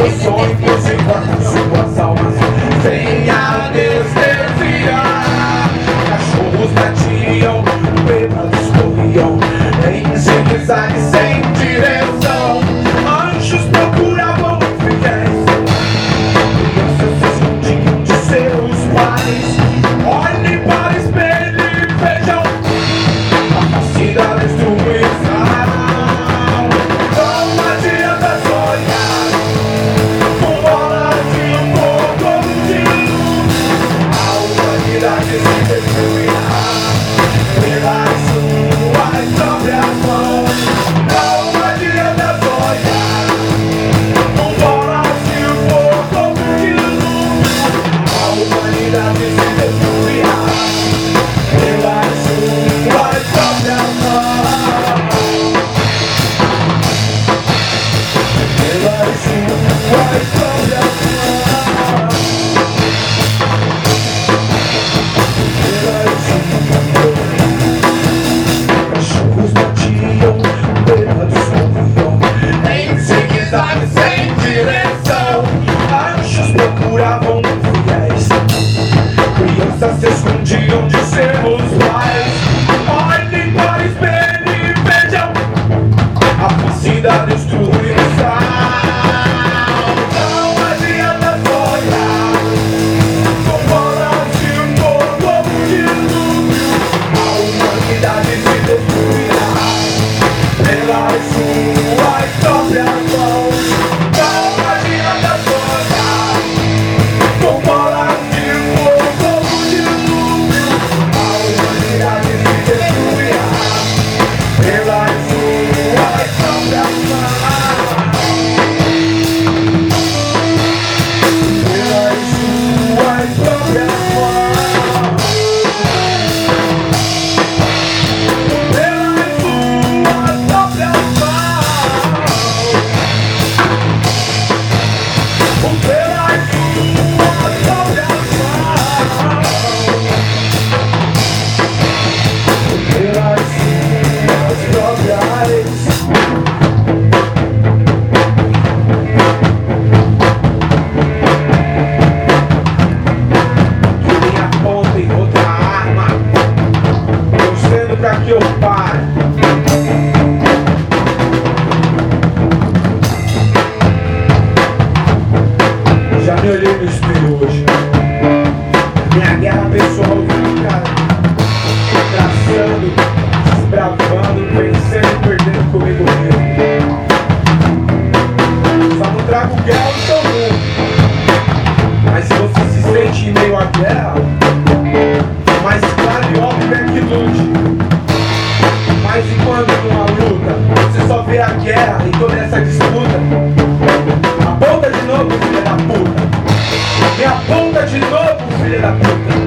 Join minha lista de hoje. Minha guerra pessoal cara, é traçando, desbravando, vencendo e perdendo comigo mesmo. Só não trago guerra ao seu mundo. Mas se você se sente em meio à guerra, mais claro e óbvio é que lute. Mas enquanto numa luta, você só vê a guerra e toda essa disputa aponta de novo, filha da puta. Me aponta de novo, filha da puta.